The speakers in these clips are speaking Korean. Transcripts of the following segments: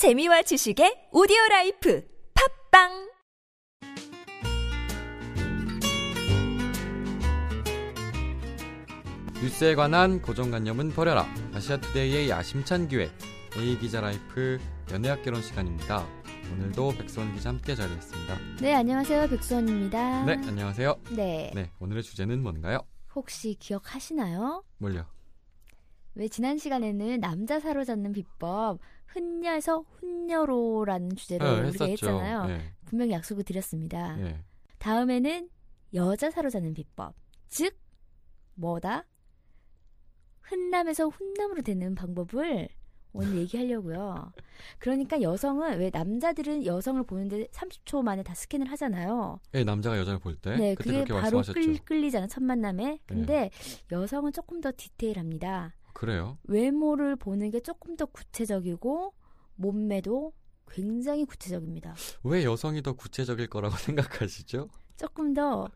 재미와 지식의 오디오 라이프 팟빵 뉴스에 관한 고정관념은 버려라. 아시아투데이의 야심찬 기획. A 기자 라이프 연애학개론 시간입니다. 오늘도 백수원 기자 함께 자리했습니다. 네, 안녕하세요. 백수원입니다. 네, 안녕하세요. 네. 네, 오늘의 주제는 뭔가요? 혹시 기억하시나요? 뭘요? 왜 지난 시간에는 남자 사로잡는 비법 흔녀에서 훈녀로라는 주제로 네, 우리가. 했잖아요. 네, 분명히 약속을 드렸습니다. 네. 다음에는 여자 사로잡는 비법. 즉 뭐다? 흔남에서 훈남으로 되는 방법을 오늘 얘기하려고요. 그러니까 여성은 왜 남자들은 여성을 보는데 30초 만에 다 스캔을 하잖아요. 네, 남자가 여자를 볼 때 네, 그게 바로 말씀하셨죠. 네. 끌, 끌리잖아 첫 만남에. 근데 여성은 조금 더 디테일합니다. 그래요? 외모를 보는 게 조금 더 구체적이고 몸매도 굉장히 구체적입니다. 왜 여성이 더 구체적일 거라고 생각하시죠? 조금 더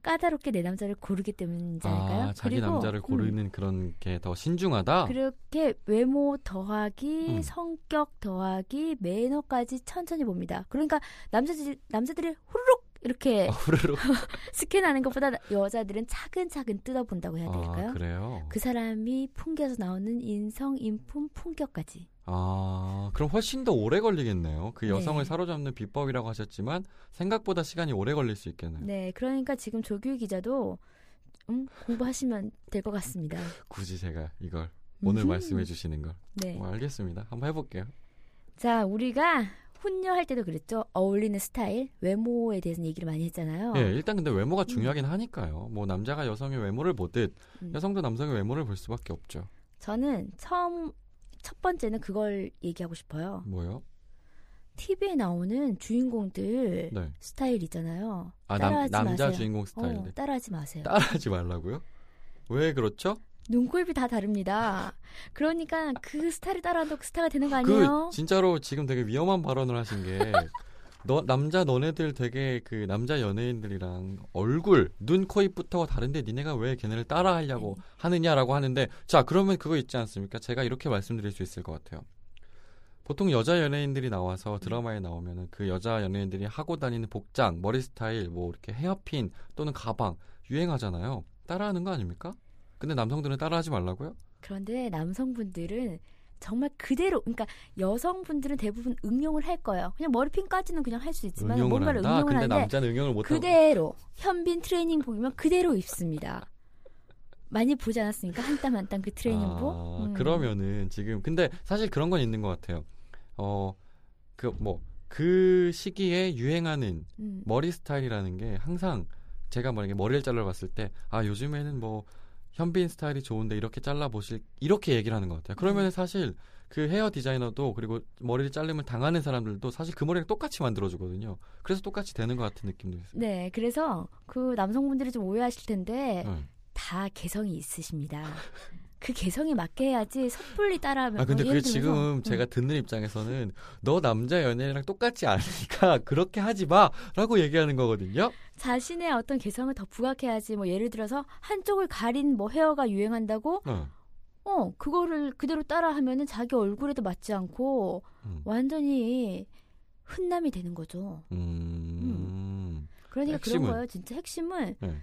까다롭게 내 남자를 고르기 때문이지 않을까요? 아, 자기 그리고, 남자를 음, 고르는 그런 게 더 신중하다. 그렇게 외모 더하기 음. 성격 더하기 매너까지 천천히 봅니다. 그러니까 남자들 남자들이 후루룩 이렇게 아, 후루룩. 스캔하는 것보다 여자들은 차근차근 뜯어본다고 해야 될까요? 아, 그래요? 그 사람이 풍겨서 나오는 인성, 인품, 품격까지. 아, 그럼 훨씬 더 오래 걸리겠네요. 그 여성을 네. 사로잡는 비법이라고 하셨지만 생각보다 시간이 오래 걸릴 수 있겠네요. 네, 그러니까 지금 조규 기자도 음, 공부하시면 될 것 같습니다. 굳이 제가 이걸 오늘 음흠. 말씀해 주시는 걸. 네. 어, 알겠습니다. 한번 해볼게요. 자, 우리가 훈녀할 때도 그랬죠. 어울리는 스타일, 외모에 대해서 얘기를 많이 했잖아요. 예, 일단 근데 외모가 중요하긴 하니까요. 뭐 남자가 여성의 외모를 보듯 음. 여성도 남성의 외모를 볼 수밖에 없죠. 저는 처음 첫 번째는 그걸 얘기하고 싶어요. 뭐요? TV에 나오는 주인공들 네. 스타일 있잖아요. 아, 남, 따라하지 남자 마세요. 주인공 어, 스타일인데 따라하지 마세요. 따라하지 말라고요? 왜 그렇죠? 눈꼴이 다 다릅니다. 그러니까 그 스타를 따라한다고 그 스타가 되는 거 아니에요? 그 진짜로 지금 되게 위험한 발언을 하신 게 너, 남자 너네들 되게 그 남자 연예인들이랑 얼굴, 눈, 코, 입부터가 다른데 니네가 왜 걔네를 따라하려고 네. 하느냐라고 하는데 자 그러면 그거 있지 않습니까? 제가 이렇게 말씀드릴 수 있을 것 같아요. 보통 여자 연예인들이 나와서 드라마에 나오면은 그 여자 연예인들이 하고 다니는 복장, 머리 스타일, 뭐 이렇게 헤어핀 또는 가방 유행하잖아요. 따라하는 거 아닙니까? 근데 남성들은 따라하지 말라고요? 그런데 남성분들은 정말 그대로 그러니까 여성분들은 대부분 응용을 할 거예요. 그냥 머리핀까지는 그냥 할 수 있지만 응용을 뭔가를 한다. 응용을 근데 남자는 응용을 못 하고. 그대로 현빈 트레이닝 보면 그대로 입습니다. 많이 보지 않았습니까? 한 땀 한 땀 그 트레이닝복. 아, 음. 그러면은 지금 근데 사실 그런 건 있는 것 같아요. 어 그 뭐그 시기에 유행하는 음. 머리 스타일이라는 게 항상 제가 만약에 머리를 잘라 봤을 때 아 요즘에는 뭐 현빈 스타일이 좋은데 이렇게 잘라 보실 이렇게 얘기를 하는 것 같아요. 그러면 은 사실 그 헤어 디자이너도 그리고 머리를 자르면 당하는 사람들도 사실 그 머리를 똑같이 만들어 주거든요. 그래서 똑같이 되는 것 같은 느낌도 있어요. 네, 그래서 그 남성분들이 좀 오해하실 텐데 네. 다 개성이 있으십니다. 그 개성에 맞게 해야지 섣불리 따라하면 아 근데 그게 들면서, 지금 음. 제가 듣는 입장에서는 너 남자 연예인이랑 똑같지 않으니까 그렇게 하지 마라고 얘기하는 거거든요. 자신의 어떤 개성을 더 부각해야지 뭐 예를 들어서 한쪽을 가린 뭐 헤어가 유행한다고 어. 어 그거를 그대로 따라하면은 자기 얼굴에도 맞지 않고 음. 완전히 흔남이 되는 거죠. 음. 그러니까 핵심은? 그런 거예요. 진짜 핵심은 네.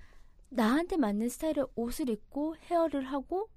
나한테 맞는 스타일의 옷을 입고 헤어를 하고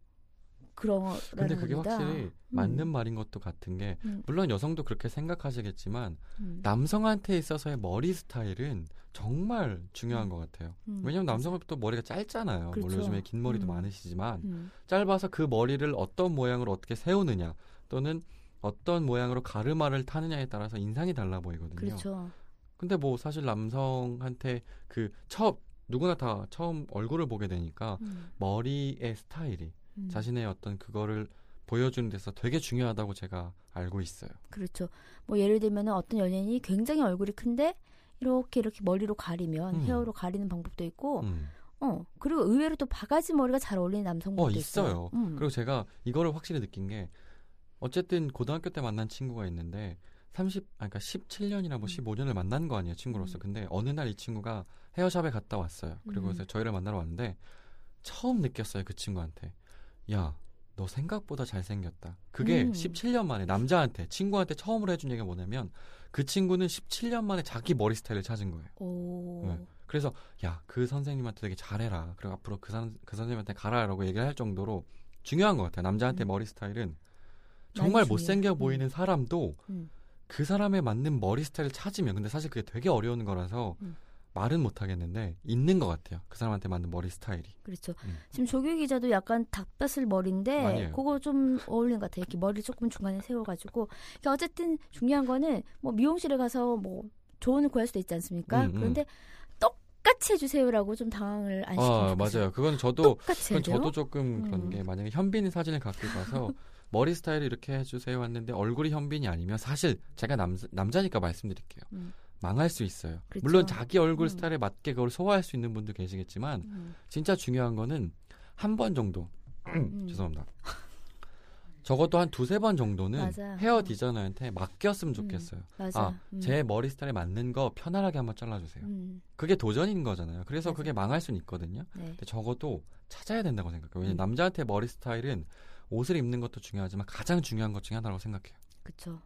그러라는 근데 그게 겁니다. 확실히 맞는 말인 것도 같은 게 음. 물론 여성도 그렇게 생각하시겠지만 음. 남성한테 있어서의 머리 스타일은 정말 중요한 음. 것 같아요. 음. 왜냐면 남성은 또 머리가 짧잖아요. 그렇죠. 물론 요즘에 긴 머리도 음. 많으시지만 음. 짧아서 그 머리를 어떤 모양으로 어떻게 세우느냐 또는 어떤 모양으로 가르마를 타느냐에 따라서 인상이 달라 보이거든요. 그렇죠. 근데 뭐 사실 남성한테 그 처음 누구나 다 처음 얼굴을 보게 되니까 음. 머리의 스타일이 음. 자신의 어떤 그거를 보여주는 데서 되게 중요하다고 제가 알고 있어요. 그렇죠. 뭐 예를 들면 어떤 연예인이 굉장히 얼굴이 큰데 이렇게 이렇게 머리로 가리면 음. 헤어로 가리는 방법도 있고, 음. 어 그리고 의외로 또 바가지 머리가 잘 어울리는 남성분도 어 있어요. 음. 그리고 제가 이거를 확실히 느낀 게 어쨌든 고등학교 때 만난 친구가 있는데 30, 아, 그러니까 17년이나 뭐 음. 15년을 만난 거 아니에요 친구로서. 음. 근데 어느 날 이 친구가 헤어샵에 갔다 왔어요. 그리고 음. 서 저희를 만나러 왔는데 처음 느꼈어요 그 친구한테. 야, 너 생각보다 잘생겼다. 그게 음. 17년 만에 남자한테 친구한테 처음으로 해준 얘기가 뭐냐면 그 친구는 17년 만에 자기 머리 스타일을 찾은 거예요. 오. 네. 그래서 야 그 선생님한테 되게 잘해라. 그리고 앞으로 그, 선, 그 선생님한테 가라라고 얘기를 할 정도로 중요한 것 같아요. 남자한테 음. 머리 스타일은 정말 못생겨 중요해. 보이는 사람도 음. 그 사람에 맞는 머리 스타일을 찾으면 근데 사실 그게 되게 어려운 거라서 음. 말은 못 하겠는데 있는 것 같아요. 그 사람한테 맞는 머리 스타일이. 그렇죠. 음. 지금 조규 기자도 약간 닭뼈슬 머리인데 아니에요. 그거 좀 어울리는 것 같아요. 이렇게 머리 조금 중간에 세워가지고. 그러니까 어쨌든 중요한 거는 뭐 미용실에 가서 뭐 조언을 구할 수도 있지 않습니까? 음, 음. 그런데 똑같이 해주세요라고 좀 당황을 안 시키면 아. 맞아요. 그건 저도 그건? 저도 조금 그런 음. 게 만약에 현빈 사진을 갖고 가서 머리 스타일을 이렇게 해주세요 했는데 얼굴이 현빈이 아니면 사실 제가 남, 남자니까 말씀드릴게요. 음. 망할 수 있어요. 그렇죠. 물론 자기 얼굴 음. 스타일에 맞게 그걸 소화할 수 있는 분도 계시겠지만 음. 진짜 중요한 거는 한 번 정도 음. 죄송합니다. 적어도 한 두세 번 정도는 맞아. 헤어 어. 디자이너한테 맡겼으면 좋겠어요. 맞아. 아, 음. 제 머리 스타일에 맞는 거 편안하게 한번 잘라주세요. 음. 그게 도전인 거잖아요. 그래서 맞아. 그게 망할 수는 있거든요. 네. 근데 적어도 찾아야 된다고 생각해요. 왜냐면 음. 남자한테 머리 스타일은 옷을 입는 것도 중요하지만 가장 중요한 것 중에 하나라고 생각해요.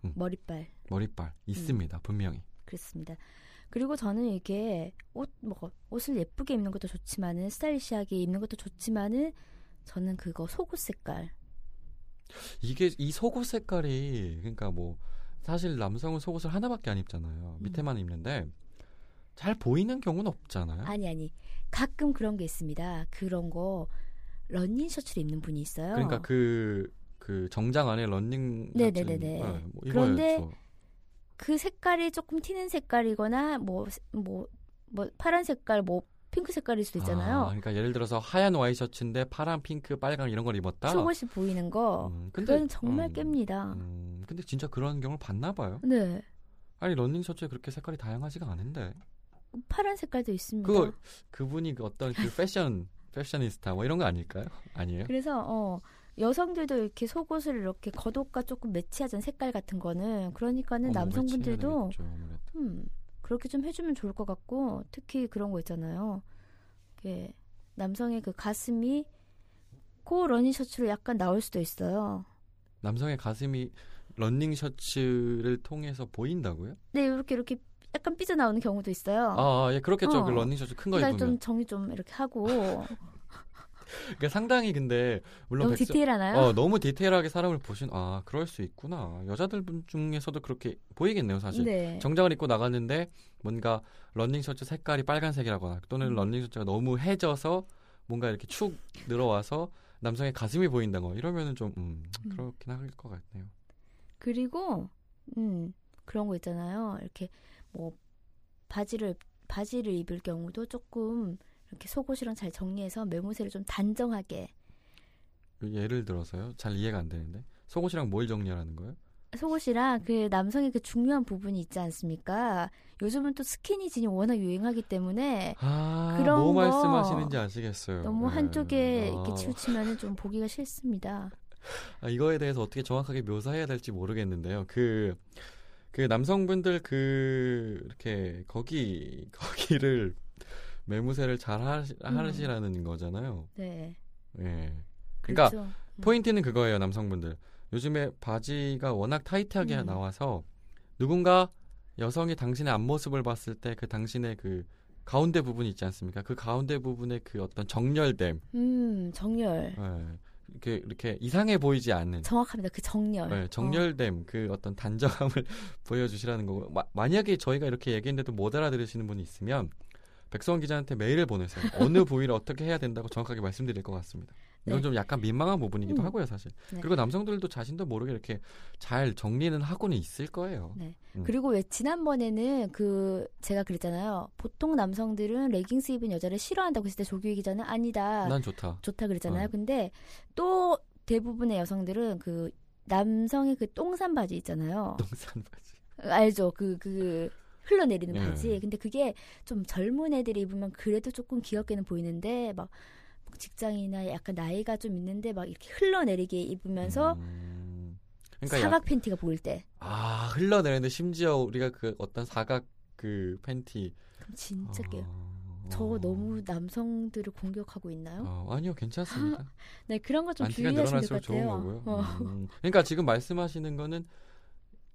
음. 머리빨. 머리빨 있습니다. 분명히. 그렇습니다. 그리고 저는 이게 옷, 뭐, 옷을 예쁘게 입는 것도 좋지만은, 스타일리시하게 입는 것도 좋지만은, 저는 그거 속옷 색깔. 이게 이 속옷 색깔이 그러니까 뭐 사실 남성은 속옷을 하나밖에 안 입잖아요. 음. 밑에만 입는데 잘 보이는 경우는 없잖아요. 아니, 아니. 가끔 그런 게 있습니다. 그런 거, 러닝 셔츠를 입는 분이 있어요. 그러니까 그, 그 정장 안에 런닝 네네네네. 셔츠, 뭐 그런데. 그 색깔이 조금 튀는 색깔이거나, 뭐, 뭐, 뭐, 파란 색깔, 뭐, 핑크 색깔일 수도 있잖아요. 아, 그러니까 예를 들어서 하얀 와이셔츠인데 파란, 핑크, 빨강 이런 걸 입었다. 속옷이 보이는 거. 음, 근데 그건 정말 음, 깹니다. 음, 근데 진짜 그런 경우를 봤나 봐요. 네. 아니 런닝 셔츠에 그렇게 색깔이 다양하지가 않은데. 파란 색깔도 있습니다. 그거 그분이 그 어떤 그 패션 패셔니스타 뭐 이런 거 아닐까요? 아니에요? 그래서 어 여성들도 이렇게 속옷을 이렇게 겉옷과 조금 매치하는 색깔 같은 거는 그러니까는 어머, 남성분들도 매치해야 되겠죠, 아무래도. 음 그렇게 좀 해주면 좋을 것 같고 특히 그런 거 있잖아요. 이게 남성의 그 가슴이 고 러닝 셔츠로 약간 나올 수도 있어요. 남성의 가슴이 런닝 셔츠를 통해서 보인다고요? 네 이렇게 이렇게 약간 삐져 나오는 경우도 있어요. 아, 아, 예, 그렇겠죠. 어. 그 런닝 셔츠 큰거 그러니까 입으면. 좀 정리 좀 이렇게 하고 그러니까 상당히 근데 물론 너무 백성- 디테일하나요? 어, 너무 디테일하게 사람을 보신 아, 그럴 수 있구나. 여자들 분 중에서도 그렇게 보이겠네요, 사실. 네. 정장을 입고 나갔는데 뭔가 런닝 셔츠 색깔이 빨간색이라거나 또는 음. 런닝 셔츠가 너무 해져서 뭔가 이렇게 축 늘어와서 남성의 가슴이 보인다거 이러면은 좀 음, 음. 그렇긴 할 것 같네요. 그리고 음 그런 거 있잖아요. 이렇게 뭐 바지를 바지를 입을 경우도 조금 이렇게 속옷이랑 잘 정리해서 매무새를 좀 단정하게 예를 들어서요. 잘 이해가 안 되는데 속옷이랑 뭘 정리하라는 거예요? 속옷이랑 그 남성의 그 중요한 부분이 있지 않습니까? 요즘은 또 스키니진이 워낙 유행하기 때문에 아, 그런 뭐 거 말씀하시는지 아시겠어요. 너무 네. 한쪽에 아, 이렇게 치우치면은 좀 보기가 싫습니다. 아, 이거에 대해서 어떻게 정확하게 묘사해야 될지 모르겠는데요. 그, 그 남성분들 그, 이렇게, 거기, 거기를 매무새를 잘 하시, 음. 하시라는 거잖아요. 네. 예. 그러니까 그렇죠. 포인트는 그거예요, 남성분들. 요즘에 바지가 워낙 타이트하게 음. 나와서 누군가 여성이 당신의 앞모습을 봤을 때 그 당신의 그 가운데 부분이 있지 않습니까? 그 가운데 부분의 그 어떤 정렬됨, 음 정렬 예. 이렇게 이렇게 이상해 보이지 않는 정확합니다. 그 정렬. 네, 정렬됨 그 어떤 단정함을 보여주시라는 거고 마, 만약에 저희가 이렇게 얘기했는데도 못 알아들으시는 분이 있으면 백성원 기자한테 메일을 보내세요. 어느 부위를 어떻게 해야 된다고 정확하게 말씀드릴 것 같습니다. 이건 네. 좀 약간 민망한 부분이기도 음. 하고요, 사실. 네. 그리고 남성들도 자신도 모르게 이렇게 잘 정리는 하고는 있을 거예요. 네. 음. 그리고 왜 지난번에는 그 제가 그랬잖아요. 보통 남성들은 레깅스 입은 여자를 싫어한다고 했을 때 조규희 기자는 아니다. 난 좋다. 좋다 그랬잖아요. 어. 근데 또 대부분의 여성들은 그 남성의 그 똥산 바지 있잖아요. 동산 바지. 알죠? 그 그 흘러내리는 네. 바지. 근데 그게 좀 젊은 애들이 입으면 그래도 조금 귀엽게는 보이는데 막 직장이나 약간 나이가 좀 있는데 막 이렇게 흘러내리게 입으면서 음. 그러니까 약- 사각 팬티가 보일 때 아 흘러내리는데 심지어 우리가 그 어떤 사각 그 팬티 그럼 진짜 깨요. 아, 저 어. 너무 남성들을 공격하고 있나요? 어, 아니요, 괜찮습니다. 네, 그런 거 좀 주의하시면 될 늘어날수록 것 좋은 같아요. 거고요. 어. 음. 그러니까 지금 말씀하시는 거는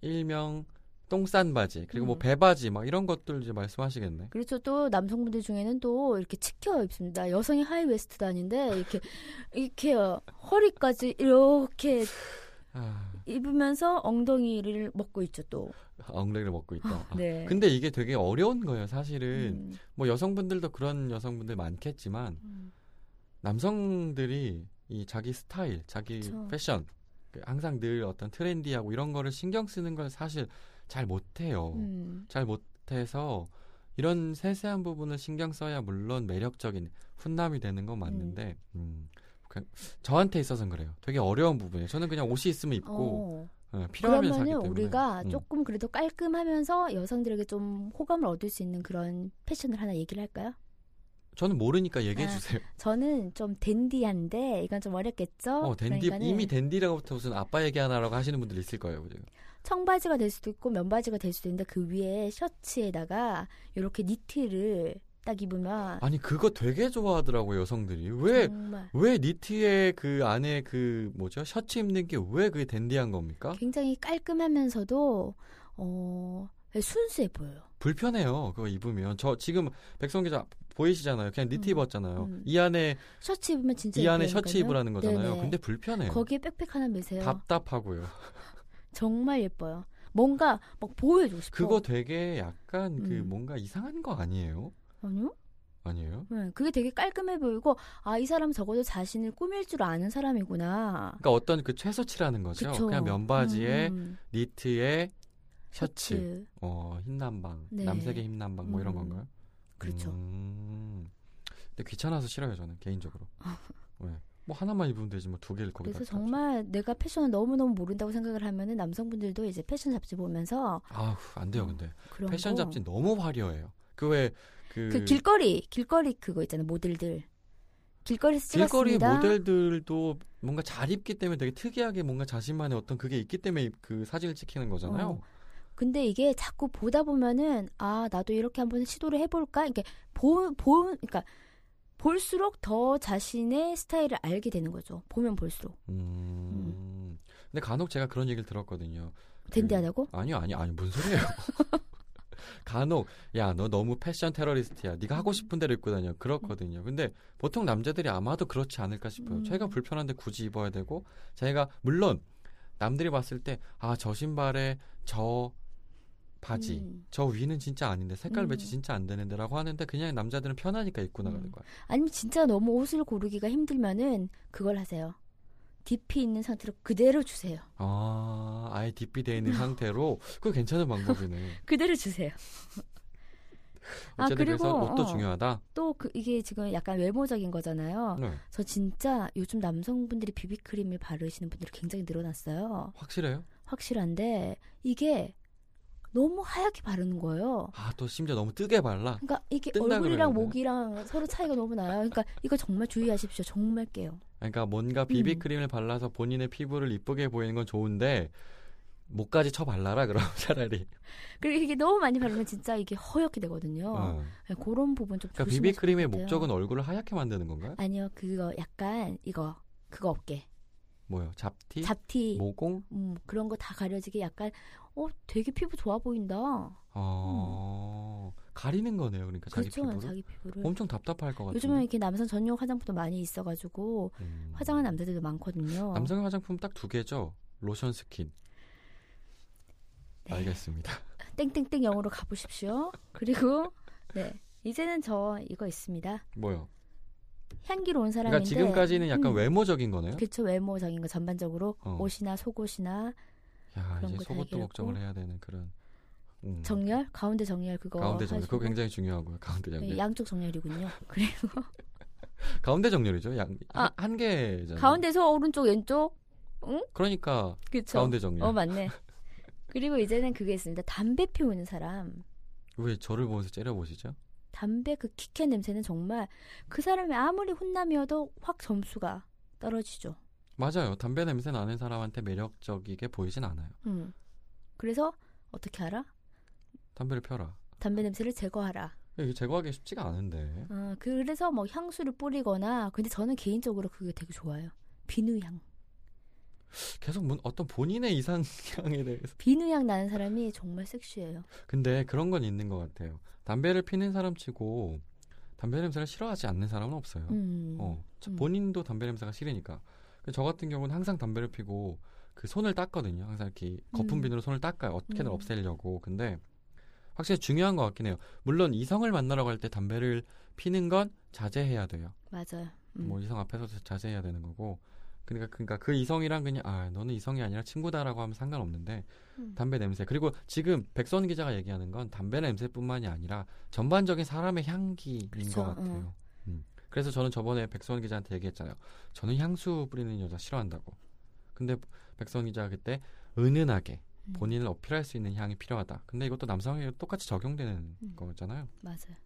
일명 똥싼 바지 그리고 뭐 음. 배바지 막 이런 것들 이제 말씀하시겠네. 그렇죠. 또 남성분들 중에는 또 이렇게 치켜 입습니다. 여성이 하이웨스트도 아닌데 이렇게 이렇게 허리까지 이렇게 아, 입으면서 엉덩이를 먹고 있죠 또. 엉덩이를 먹고 있다. 아, 네. 근데 이게 되게 어려운 거예요, 사실은. 음, 뭐 여성분들도 그런 여성분들 많겠지만 음. 남성들이 이 자기 스타일, 자기 그쵸. 패션 그 항상 늘 어떤 트렌디하고 이런 거를 신경 쓰는 걸 사실 잘 못해요. 음. 잘 못해서 이런 세세한 부분을 신경 써야 물론 매력적인 훈남이 되는 건 맞는데 음. 그냥 저한테 있어서는 그래요. 되게 어려운 부분이에요. 저는 그냥 옷이 있으면 입고 어. 어, 필요하면 사기 때문에 우리가 음. 조금 그래도 깔끔하면서 여성들에게 좀 호감을 얻을 수 있는 그런 패션을 하나 얘기를 할까요? 저는 모르니까 얘기해 아, 주세요. 저는 좀 댄디한데 이건 좀 어렵겠죠? 어, 댄디 그러니까는 이미 댄디라고부터 무슨 아빠 얘기 하나라고 하시는 분들 있을 거예요. 지금. 청바지가 될 수도 있고 면바지가 될 수도 있는데 그 위에 셔츠에다가 이렇게 니트를 딱 입으면 아니 그거 되게 좋아하더라고요 여성들이 왜 왜 니트에 그 안에 그 뭐죠 셔츠 입는 게 왜 그게 댄디한 겁니까? 굉장히 깔끔하면서도 어 순수해 보여요. 불편해요 그거 입으면 저 지금 백성 기자 보이시잖아요 그냥 니트 음, 입었잖아요 음. 이 안에 셔츠 입으면 진짜 이 안에. 셔츠 입으라는 거잖아요 네네. 근데 불편해요 거기에 백팩 하나 매세요. 답답하고요 정말 예뻐요. 뭔가 막 보여주고 싶어. 그거 되게 약간 그 음. 뭔가 이상한 거 아니에요? 아니요? 아니에요? 네, 그게 되게 깔끔해 보이고 아 이 사람 적어도 자신을 꾸밀 줄 아는 사람이구나. 그러니까 어떤 그 최소치라는 거죠 그쵸. 그냥 면바지에 음, 니트에 셔츠, 셔츠. 어 흰남방 네. 남색의 흰남방 뭐 이런 음. 건가요? 그렇죠. 음. 근데 귀찮아서 싫어요 저는 개인적으로. 네. 뭐 하나만 입으면 되지 뭐 두 개를 거기다. 그래서 다 정말 내가 패션을 너무 너무 모른다고 생각을 하면은 남성분들도 이제 패션 잡지 보면서 아우 안 돼요 근데 그런 패션 거. 잡지 너무 화려해요. 그왜그 그 길거리 길거리 그거 있잖아요 모델들 길거리에서 길거리 찍었습니다. 모델들도 뭔가 잘 입기 때문에 되게 특이하게 뭔가 자신만의 어떤 그게 있기 때문에 그 사진을 찍히는 거잖아요. 어. 근데 이게 자꾸 보다 보면은 아 나도 이렇게 한번 시도를 해볼까 이게 보보 그러니까 볼수록 더 자신의 스타일을 알게 되는 거죠. 보면 볼수록 음. 근데 간혹 제가 그런 얘기를 들었거든요. 그- 댄디하다고? 아니요, 아니, 아니, 무슨 소리예요? 간혹, 야, 너 너무 패션 테러리스트야. 네가 음. 하고 싶은 대로 입고 다녀. 그렇거든요. 근데 보통 남자들이 아마도 그렇지 않을까 싶어요. 음. 자기가 불편한데 굳이 입어야 되고, 자기가, 물론, 남들이 봤을 때, 아, 저 신발에 저 바지, 음. 저 위는 진짜 아닌데, 색깔 음. 배치 진짜 안 되는데, 라고 하는데, 그냥 남자들은 편하니까 입고 나가는 음. 거야. 아니면 진짜 너무 옷을 고르기가 힘들면은 그걸 하세요. DP 있는 상태로 그대로 주세요. 아, 아예 뒷비 돼 있는 상태로, 그거 괜찮은 방법이네. 그대로 주세요. 아, 그리고, 옷도 어. 중요하다. 또 그 이게 지금 약간 외모적인 거잖아요. 네. 저 진짜 요즘 남성분들이 비비크림을 바르시는 분들이 굉장히 늘어났어요. 확실해요? 확실한데 이게 너무 하얗게 바르는 거예요. 아, 또 심지어 너무 뜨게 발라. 그러니까 이게 얼굴이랑 그러면은. 목이랑 서로 차이가 너무 나요. 그러니까 이거 정말 주의하십시오. 정말 깨요. 그러니까 뭔가 음. 비비크림을 발라서 본인의 피부를 이쁘게 보이는 건 좋은데 목까지 쳐 발라라 그럼 차라리. 그리고 이게 너무 많이 바르면 진짜 이게 허옇게 되거든요. 어. 네, 그런 부분 좀 그러니까 비비크림의 돼요. 목적은 얼굴을 하얗게 만드는 건가요? 아니요, 그거 약간 이거 그거 없게 뭐요? 잡티? 잡티 모공? 음, 그런 거 다 가려지게 약간 어 되게 피부 좋아 보인다. 어. 가리는 거네요. 그러니까 자기 그렇죠, 피부를. 자기 피부를. 엄청 답답할 것 같아요. 요즘은 이렇게 남성 전용 화장품도 많이 있어가지고 음. 화장한 남자들도 많거든요. 남성 화장품 딱 두 개죠. 로션 스킨. 네. 알겠습니다. 땡땡땡 영으로 가보십시오. 그리고 네 이제는 저 이거 있습니다. 뭐요? 향기로운 사람인데. 그러니까 지금까지는 약간 음, 외모적인 거네요. 그쵸 외모적인 거 전반적으로 어. 옷이나 속옷이나 야, 그런 이제 속옷도. 걱정을 해야 되는 그런. 음. 정렬 가운데 정렬 그거 가운데 정렬. 그거. 굉장히 중요하고요. 가운데 정렬. 네, 양쪽 정렬이군요. 그리고 가운데 정렬이죠. 양, 아, 한, 개잖아요. 가운데서 오른쪽 왼쪽 그러니까 그쵸. 가운데 정렬. 어 맞네. 그리고 이제는 그게 있습니다. 담배 피우는 사람. 왜 저를 보면서 째려보시죠? 담배 그 키캔 냄새는 정말 그 사람이 아무리 훈남이어도 확 점수가 떨어지죠. 맞아요. 담배 냄새 나는 사람한테 매력적이게 보이진 않아요. 음. 그래서 어떻게 알아? 담배를 펴라. 담배 냄새를 제거하라. 이게 제거하기 쉽지가 않은데. 어, 그래서 뭐 향수를 뿌리거나 근데 저는 개인적으로 그게 되게 좋아요. 비누향. 계속 문- 어떤 본인의 이상향에 대해서. 비누향 나는 사람이 정말 섹시해요. 근데 그런 건 있는 것 같아요. 담배를 피는 사람치고 담배 냄새를 싫어하지 않는 사람은 없어요. 음. 어, 저 음. 본인도 담배 냄새가 싫으니까. 근데 저 같은 경우는 항상 담배를 피고 그 손을 닦거든요. 항상 이렇게 거품 음. 비누로 손을 닦아요. 어떻게든 음. 없애려고. 근데 확실히 중요한 것 같긴 해요. 물론 이성을 만나러 갈 때 담배를 피는 건 자제해야 돼요. 맞아요. 음. 뭐 이성 앞에서 자제해야 되는 거고. 그러니까 그러니까 그 이성이랑 그냥 아 너는 이성이 아니라 친구다라고 하면 상관없는데 음. 담배 냄새 그리고 지금 백선 기자가 얘기하는 건 담배 냄새뿐만이 아니라 전반적인 사람의 향기인 그쵸, 것 같아요. 음. 그래서 저는 저번에 백선 기자한테 얘기했잖아요. 저는 향수 뿌리는 여자 싫어한다고. 근데 백선 기자가 그때 은은하게 음. 본인을 어필할 수 있는 향이 필요하다. 근데 이것도 남성에게 똑같이 적용되는 음. 거잖아요. 맞아요.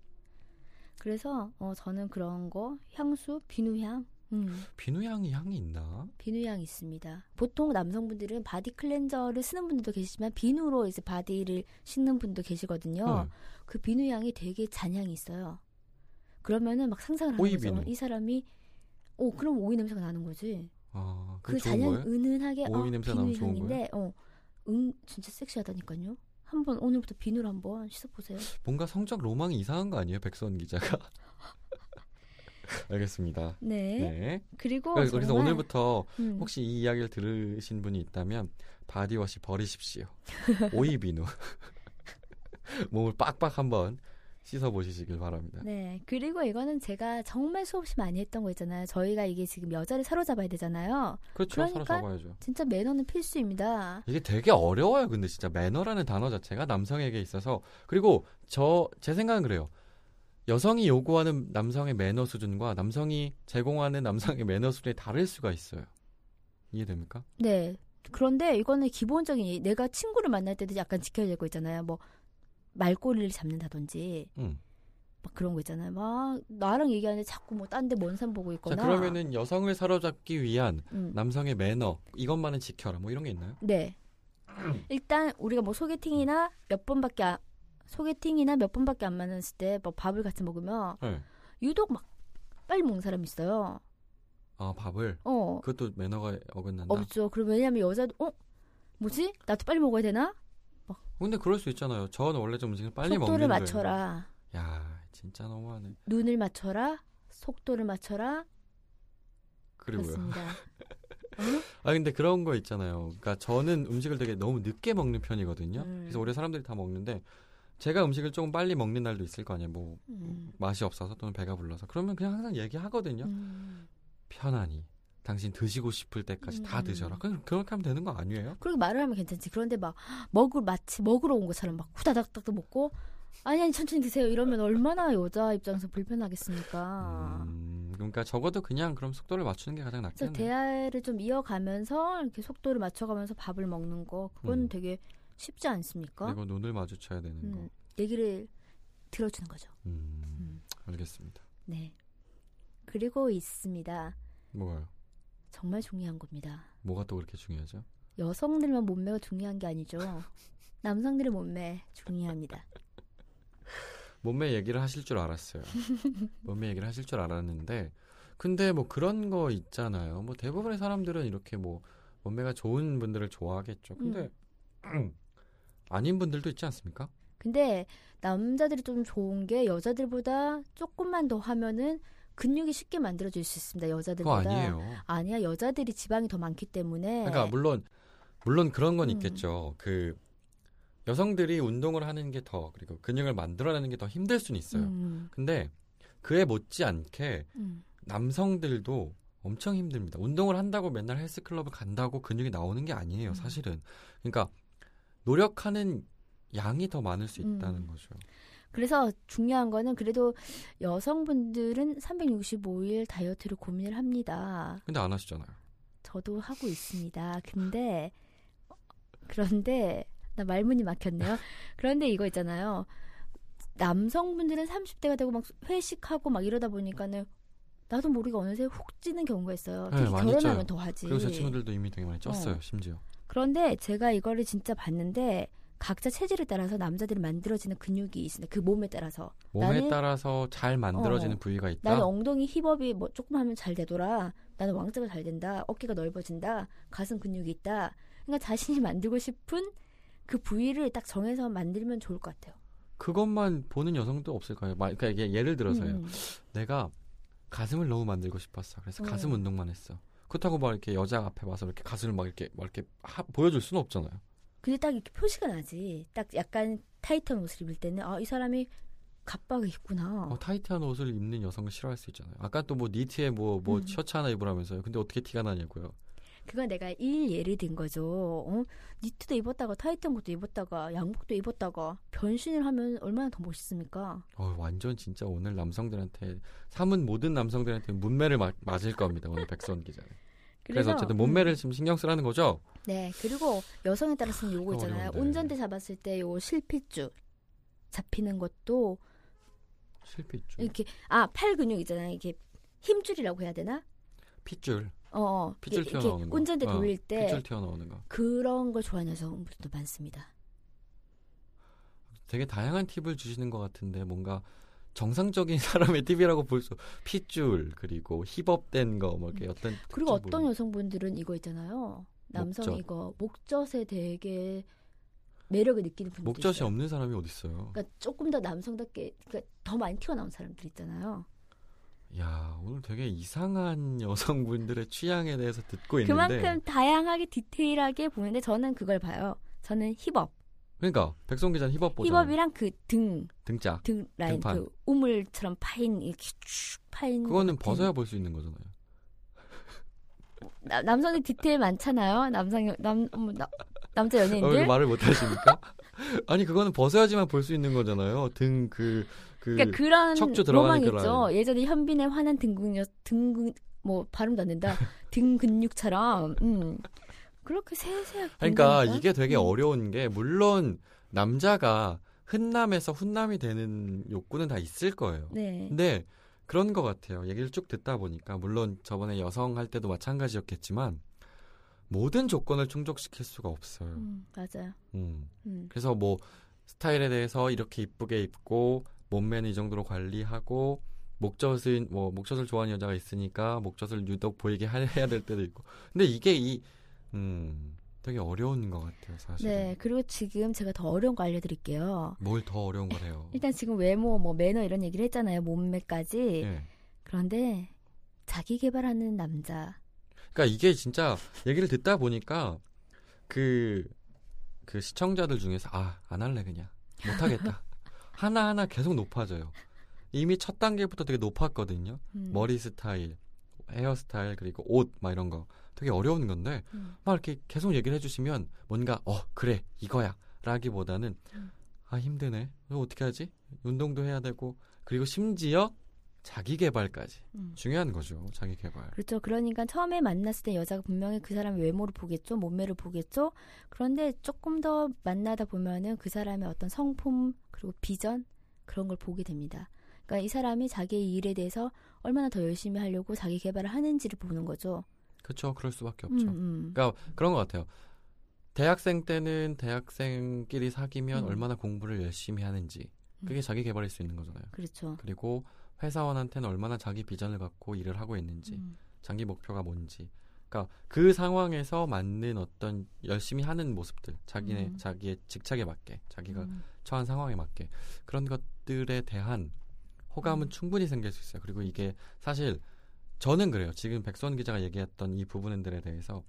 그래서 어, 저는 그런 거 향수, 비누향, 음, 비누향이 향이 있나? 비누향 있습니다. 보통 남성분들은 바디 클렌저를 쓰는 분들도 계시지만 비누로 이제 바디를 씻는 분도 계시거든요. 네. 그 비누향이 되게 잔향이 있어요. 그러면은 막 상상을 하는 오이 거죠. 비누. 이 사람이 오 그럼 오이 냄새가 나는 거지. 아, 그 잔향 거예요? 은은하게 오이 어, 냄새 나면 좋은 비누향인데 어, 응 진짜 섹시하다니까요. 한번 오늘부터 비누로 한번 씻어보세요. 뭔가 성적 로망이 이상한 거 아니에요, 백선 기자가? 알겠습니다. 네. 네. 그리고 그래서, 그래서 오늘부터 음, 혹시 이 이야기를 들으신 분이 있다면 바디워시 버리십시오. 오이 비누. 몸을 빡빡 한번 씻어 보시길 바랍니다. 네. 그리고 이거는 제가 정말 수없이 많이 했던 거 있잖아요. 저희가 이게 지금 여자를 사로잡아야 되잖아요. 그렇죠. 그러니까 사로잡아야죠. 진짜 매너는 필수입니다. 이게 되게 어려워요. 근데 진짜 매너라는 단어 자체가 남성에게 있어서 그리고 저 제 생각은 그래요. 여성이 요구하는 남성의 매너 수준과 남성이 제공하는 남성의 매너 수준이 다를 수가 있어요. 이해됩니까? 네. 그런데 이거는 기본적인 내가 친구를 만날 때도 약간 지켜야 될거 있잖아요. 뭐 말꼬리를 잡는다든지 응. 막 그런 거 있잖아요. 막 나랑 얘기하는데 자꾸 뭐 딴 데 먼 산 보고 자 있거나. 그러면은 여성을 사로잡기 위한 음. 남성의 매너 이것만은 지켜라 뭐 이런 게 있나요? 네. 일단 우리가 뭐 소개팅이나 몇 번밖에 안, 소개팅이나 몇 번밖에 안 만났을 때 뭐 밥을 같이 먹으면 네. 유독 막 빨리 먹는 사람이 있어요. 아 밥을 어. 그것도 매너가 어긋난다. 없죠. 그럼 왜냐면 여자도 어? 뭐지? 나도 빨리 먹어야 되나? 근데 그럴 수 있잖아요. 저는 원래 좀 음식을 빨리 속도를 먹는 맞춰라. 거예요. 야 진짜 너무하네. 눈을 맞춰라. 속도를 맞춰라. 그리고요. 아 근데 그런 거 있잖아요. 그러니까 저는 음식을 되게 너무 늦게 먹는 편이거든요. 음. 그래서 오래 사람들이 다 먹는데 제가 음식을 조금 빨리 먹는 날도 있을 거 아니에요. 뭐 음. 맛이 없어서 또는 배가 불러서 그러면 그냥 항상 얘기하거든요. 음. 편안히 당신 드시고 싶을 때까지 다 음. 드셔라. 그냥 그렇게 하면 되는 거 아니에요? 그리고 말을 하면 괜찮지. 그런데 막 먹을 마치 먹으러 온 것처럼 막 후다닥닥 먹고 아니 아니 천천히 드세요. 이러면 얼마나 여자 입장에서 불편하겠습니까. 음, 그러니까 적어도 그냥 그럼 속도를 맞추는 게 가장 낫겠네요. 대화를 좀 이어가면서 이렇게 속도를 맞춰가면서 밥을 먹는 거 그건 음. 되게 쉽지 않습니까? 그리고 눈을 마주쳐야 되는 거. 음, 얘기를 들어주는 거죠. 음, 음. 알겠습니다. 네. 그리고 있습니다. 뭐가요? 정말 중요한 겁니다. 뭐가 또 그렇게 중요하죠? 여성들만 몸매가 중요한 게 아니죠. 남성들의 몸매 중요합니다. 몸매 얘기를 하실 줄 알았어요. 몸매 얘기를 하실 줄 알았는데, 근데 뭐 그런 거 있잖아요. 뭐 대부분의 사람들은 이렇게 뭐 몸매가 좋은 분들을 좋아하겠죠. 근데 아닌 분들도 있지 않습니까? 근데 남자들이 좀 좋은 게 여자들보다 조금만 더 하면은 근육이 쉽게 만들어질 수 있습니다. 그거 여자들보다. 아니에요. 아니야 여자들이 지방이 더 많기 때문에. 그러니까 물론 물론 그런 건 음. 있겠죠. 그 여성들이 운동을 하는 게 더 그리고 근육을 만들어내는 게 더 힘들 수는 있어요. 음, 근데 그에 못지않게 음. 남성들도 엄청 힘듭니다. 운동을 한다고 맨날 헬스클럽을 간다고 근육이 나오는 게 아니에요, 음. 사실은. 그러니까 노력하는 양이 더 많을 수 음. 있다는 거죠. 그래서 중요한 거는 그래도 여성분들은 365일 다이어트를 고민을 합니다. 근데 안 하시잖아요. 저도 하고 있습니다. 근데 그런데 나 말문이 막혔네요. 그런데 이거 있잖아요. 남성분들은 30대가 되고 막 회식하고 막 이러다 보니까는 나도 모르게 어느새 훅 찌는 경우가 있어요. 네, 결혼하면 쪄요. 더 하지. 그리고 제 친구들도 이미 되게 많이 쪘어요, 어. 심지어. 그런데 제가 이거를 진짜 봤는데 각자 체질에 따라서 남자들이 만들어지는 근육이 있습니다. 그 몸에 따라서. 몸에 나는- 따라서 잘 만들어지는 어. 부위가 있다. 나는 엉덩이 힙업이 뭐 조금 하면 잘 되더라. 나는 왕자가 잘 된다. 어깨가 넓어진다. 가슴 근육이 있다. 그러니까 자신이 만들고 싶은 그 부위를 딱 정해서 만들면 좋을 것 같아요. 그것만 보는 여성도 없을까요? 마- 그러니까 예를 들어서요. 음, 음. 내가 가슴을 너무 만들고 싶었어. 그래서 어. 가슴 운동만 했어. 그렇다고 막 이렇게 여자 앞에 와서 이렇게 가슴을 막 이렇게 막 이렇게 하- 보여줄 수는 없잖아요. 근데 딱 이렇게 표시가 나지. 딱 약간 타이트한 옷을 입을 때는 아 이 사람이 갑바가 있구나. 어, 타이트한 옷을 입는 여성을 싫어할 수 있잖아요. 아까 또 뭐 니트에 뭐뭐 음. 셔츠 하나 입으라면서요. 근데 어떻게 티가 나냐고요. 그건 내가 일 예를 든 거죠. 어? 니트도 입었다가 타이트한 것도 입었다가 양복도 입었다가 변신을 하면 얼마나 더 멋있습니까? 어, 완전 진짜 오늘 남성들한테 삼은 모든 남성들한테 문매를 마- 맞을 겁니다. 오늘 백선 기자는. 그래서, 어쨌든 몸매를 음, 좀 신경 쓰라는 거죠. 네 그리고 여성에 따라서는 요거 있잖아요. 어려운데. 운전대 잡았을 때 요 실핏줄 잡히는 것도 실핏줄, 이렇게 아 팔 근육 있잖아요. 이게 힘줄이라고 해야 되나? 핏줄, 어, 어 핏줄 이렇게 튀어나오는 거. 운전대 어, 돌릴 때 핏줄 튀어나오는 거. 그런 걸 좋아하는 여성분들도 많습니다. 되게 다양한 팁을 주시는 것 같은데 뭔가 정상적인 사람의 팁이라고 볼 수. 핏줄 그리고 힙업된 거뭐 이렇게 어떤 그리고 어떤 여성분들은 이거 있잖아요. 남성 목젖. 이거 목젖에 되게 매력을 느끼는 분들 목젖이 있어요. 없는 사람이 어디 있어요? 그러니까 조금 더 남성답게 그러니까 더 많이 튀어나온 사람들 있잖아요. 야 오늘 되게 이상한 여성분들의 취향에 대해서 듣고 있는데 그만큼 다양하게 디테일하게 보는데 저는 그걸 봐요. 저는 힙업, 그러니까 백성 기자는 힙업 보잖아요. 힙업이랑 그 등, 등짝 등 라인, 등판. 그 우물처럼 파인 이렇게 쭉 파인. 그거는. 벗어야 볼 수 있는 거잖아요. 나- 남성들 디테일 많잖아요. 남성 남 나- 남자 어, 왜 연예인들. 말을 못 하십니까? 아니 그거는 벗어야지만 볼 수 있는 거잖아요. 등 그 그 그러니까 그런 척추 들어가는 로망 그 있죠. 예전에 현빈의 화난 등근육 등근 뭐 발음도 안 된다. 등 근육처럼 음. 그렇게 세세하게 그러니까? 이게 되게 음. 어려운 게 물론 남자가 흔남에서 훈남이 되는 욕구는 다 있을 거예요. 네. 근데 그런 것 같아요. 얘기를 쭉 듣다 보니까 물론 저번에 여성 할 때도 마찬가지였겠지만 모든 조건을 충족시킬 수가 없어요. 음, 맞아요. 음. 음. 그래서 뭐 스타일에 대해서 이렇게 이쁘게 입고 몸매는 이 정도로 관리하고 목젖은 뭐 목젖을 좋아하는 여자가 있으니까 목젖을 유독 보이게 하- 해야 될 때도 있고. 근데 이게 이 음, 되게 어려운 것 같아요, 사실. 네. 그리고 지금 제가 더 어려운 거 알려드릴게요. 뭘 더 어려운 걸 해요. 일단 지금 외모, 뭐 매너 이런 얘기를 했잖아요. 몸매까지. 예. 그런데 자기 개발하는 남자. 그러니까 이게 진짜 얘기를 듣다 보니까 그, 그 시청자들 중에서 아, 안 할래 그냥. 못 하겠다. 하나하나 계속 높아져요. 이미 첫 단계부터 되게 높았거든요. 음. 머리 스타일, 헤어 스타일 그리고 옷 막 이런 거 되게 어려운 건데 음. 막 이렇게 계속 얘기를 해주시면 뭔가 어 그래 이거야 라기보다는 음. 아 힘드네 어떻게 하지 운동도 해야 되고 그리고 심지어 자기 개발까지 음. 중요한 거죠 자기 개발 그렇죠. 그러니까 처음에 만났을 때 여자가 분명히 그 사람의 외모를 보겠죠. 몸매를 보겠죠. 그런데 조금 더 만나다 보면은 그 사람의 어떤 성품 그리고 비전 그런 걸 보게 됩니다. 그러니까 이 사람이 자기의 일에 대해서 얼마나 더 열심히 하려고 자기 개발을 하는지를 보는 거죠. 그렇죠 그럴 수밖에 음, 없죠 음. 그러니까 그런 것 같아요 대학생 때는 대학생끼리 사귀면 음. 얼마나 공부를 열심히 하는지 그게 음. 자기 개발일 수 있는 거잖아요 그렇죠. 그리고 회사원한테는 얼마나 자기 비전을 갖고 일을 하고 있는지 음. 장기 목표가 뭔지. 그러니까 그 상황에서 맞는 어떤 열심히 하는 모습들, 자기네 음. 자기의 직책에 맞게, 자기가 음. 처한 상황에 맞게 그런 것들에 대한 호감은 음. 충분히 생길 수 있어요. 그리고 이게 사실 저는 그래요. 지금 백선 기자가 얘기했던 이 부분들에 대해서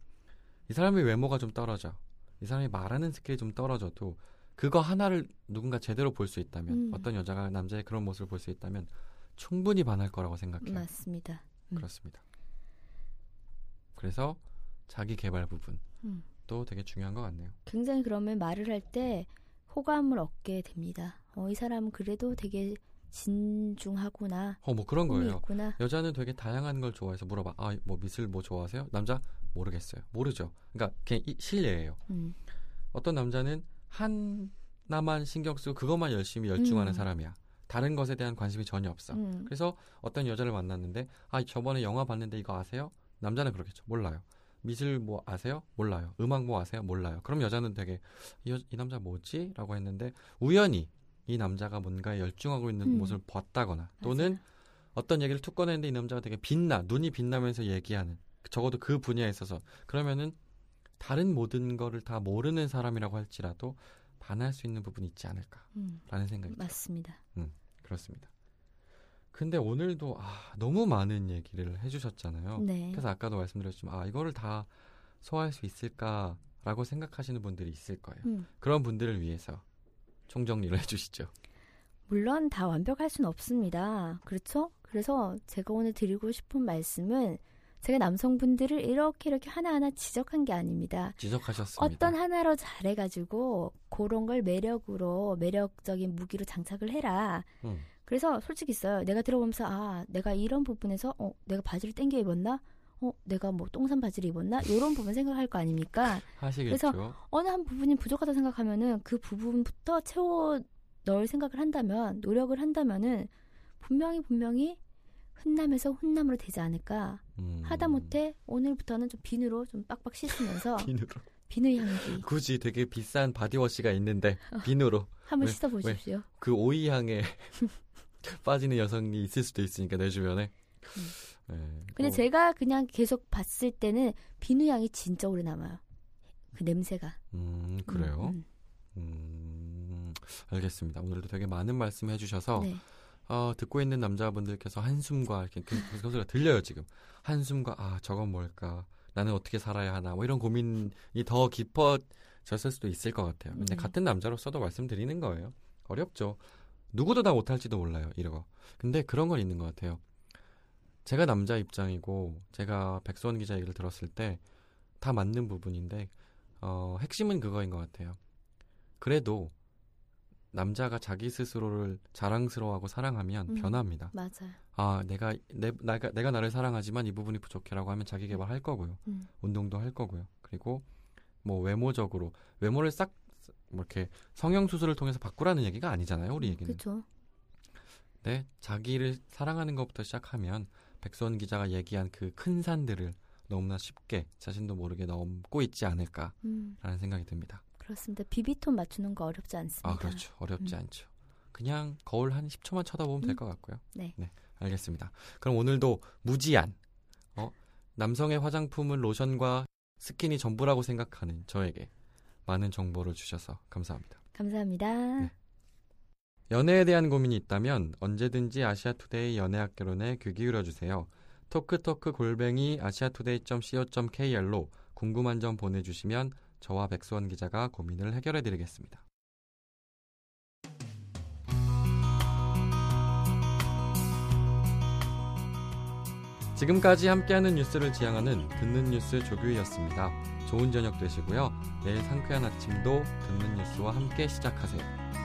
이 사람의 외모가 좀 떨어져, 이 사람이 말하는 스킬이 좀 떨어져도 그거 하나를 누군가 제대로 볼 수 있다면 음. 어떤 여자가 남자의 그런 모습을 볼 수 있다면 충분히 반할 거라고 생각해요. 맞습니다. 음. 그렇습니다. 그래서 자기 개발 부분도 음. 되게 중요한 것 같네요. 굉장히 그러면 말을 할 때 호감을 얻게 됩니다. 어, 이 사람은 그래도 되게 진중하구나. 어, 뭐 그런 거예요. 있구나. 여자는 되게 다양한 걸 좋아해서 물어봐. 아, 뭐 미술 뭐 좋아하세요? 남자 모르겠어요. 모르죠. 그러니까 그냥 이 실례예요. 음. 어떤 남자는 하나만 신경 쓰고 그것만 열심히 열중하는 음. 사람이야. 다른 것에 대한 관심이 전혀 없어. 음. 그래서 어떤 여자를 만났는데 아 저번에 영화 봤는데 이거 아세요? 남자는 그렇겠죠. 몰라요. 미술 뭐 아세요? 몰라요. 음악 뭐 아세요? 몰라요. 그럼 여자는 되게 이, 여- 이 남자 뭐지? 라고 했는데 우연히 이 남자가 뭔가에 열중하고 있는 음. 모습을 봤다거나 또는 맞아요. 어떤 얘기를 툭 꺼냈는데 이 남자가 되게 빛나 눈이 빛나면서 얘기하는 적어도 그 분야에 있어서 그러면은 다른 모든 거를 다 모르는 사람이라고 할지라도 반할 수 있는 부분이 있지 않을까라는 음, 생각이. 맞습니다. 그렇습니다. 근데 오늘도 아, 너무 많은 얘기를 해주셨잖아요. 네. 그래서 아까도 말씀드렸지만 아 이거를 다 소화할 수 있을까라고 생각하시는 분들이 있을 거예요. 음, 그런 분들을 위해서 총정리를 해주시죠. 물론 다 완벽할 수는 없습니다. 그렇죠? 그래서 제가 오늘 드리고 싶은 말씀은 제가 남성분들을 이렇게 이렇게 하나하나 지적한 게 아닙니다. 지적하셨습니다. 어떤 하나로 잘해가지고 그런 걸 매력으로 매력적인 무기로 장착을 해라. 음. 그래서 솔직히 있어요. 내가 들어보면서 아 내가 이런 부분에서 어 내가 바지를 땡겨 입었나? 어 내가 뭐 똥산 바지를 입었나? 이런 부분 생각할 거 아닙니까? 하시겠죠. 어느 한 부분이 부족하다 생각하면은 그 부분부터 채워 넣을 생각을 한다면 노력을 한다면은 분명히 분명히 흔남에서 훈남으로 되지 않을까. 음. 하다못해 오늘부터는 좀 비누로 좀 빡빡 씻으면서 비누로. 비누 향기 굳이 되게 비싼 바디워시가 있는데 비누로 한번 왜- 씻어 보십시오. 그 오이 향에 빠지는 여성이 있을 수도 있으니까 내 주변에. 네. 근데 어, 제가 그냥 계속 봤을 때는 비누 향이 진짜 오래 남아요. 그 냄새가. 음 그래요. 음, 음, 알겠습니다. 오늘도 되게 많은 말씀 해주셔서 음. 네. 어, 듣고 있는 남자분들께서 한숨과 이렇게 그, 그 소리가 들려요 지금. 한숨과 아 저건 뭘까? 나는 어떻게 살아야 하나? 뭐 이런 고민이 더 깊어졌을 수도 있을 것 같아요. 근데 네. 같은 남자로서도 말씀드리는 거예요. 어렵죠. 누구도 다 못할지도 몰라요. 이러고. 근데 그런 건 있는 것 같아요. 제가 남자 입장이고 제가 백수원 기자 얘기를 들었을 때 다 맞는 부분인데 어, 핵심은 그거인 것 같아요. 그래도 남자가 자기 스스로를 자랑스러워하고 사랑하면 음. 변합니다. 맞아요. 아, 내가 내, 내가 내가 나를 사랑하지만 이 부분이 부족해라고 하면 자기 개발할 거고요. 음. 운동도 할 거고요. 그리고 뭐 외모적으로 외모를 싹 뭐 이렇게 성형 수술을 통해서 바꾸라는 얘기가 아니잖아요. 우리 얘기는. 그렇죠. 네, 자기를 사랑하는 것부터 시작하면 백수원 기자가 얘기한 그 큰 산들을 너무나 쉽게 자신도 모르게 넘고 있지 않을까라는 음, 생각이 듭니다. 그렇습니다. 비비톤 맞추는 거 어렵지 않습니다. 아, 그렇죠. 어렵지 음. 않죠. 그냥 거울 한 10초만 쳐다보면 될 음. 것 같고요. 네. 알겠습니다. 그럼 오늘도 무지한 어, 남성의 화장품은 로션과 스킨이 전부라고 생각하는 저에게 많은 정보를 주셔서 감사합니다. 감사합니다. 네. 연애에 대한 고민이 있다면 언제든지 아시아투데이 연애학개론에 귀 기울여 주세요. 토크토크 골뱅이 아시아투데이.co.kr로 궁금한 점 보내주시면 저와 백수원 기자가 고민을 해결해 드리겠습니다. 지금까지 함께하는 뉴스를 지향하는 듣는 뉴스 조규희였습니다. 좋은 저녁 되시고요. 내일 상쾌한 아침도 듣는 뉴스와 함께 시작하세요.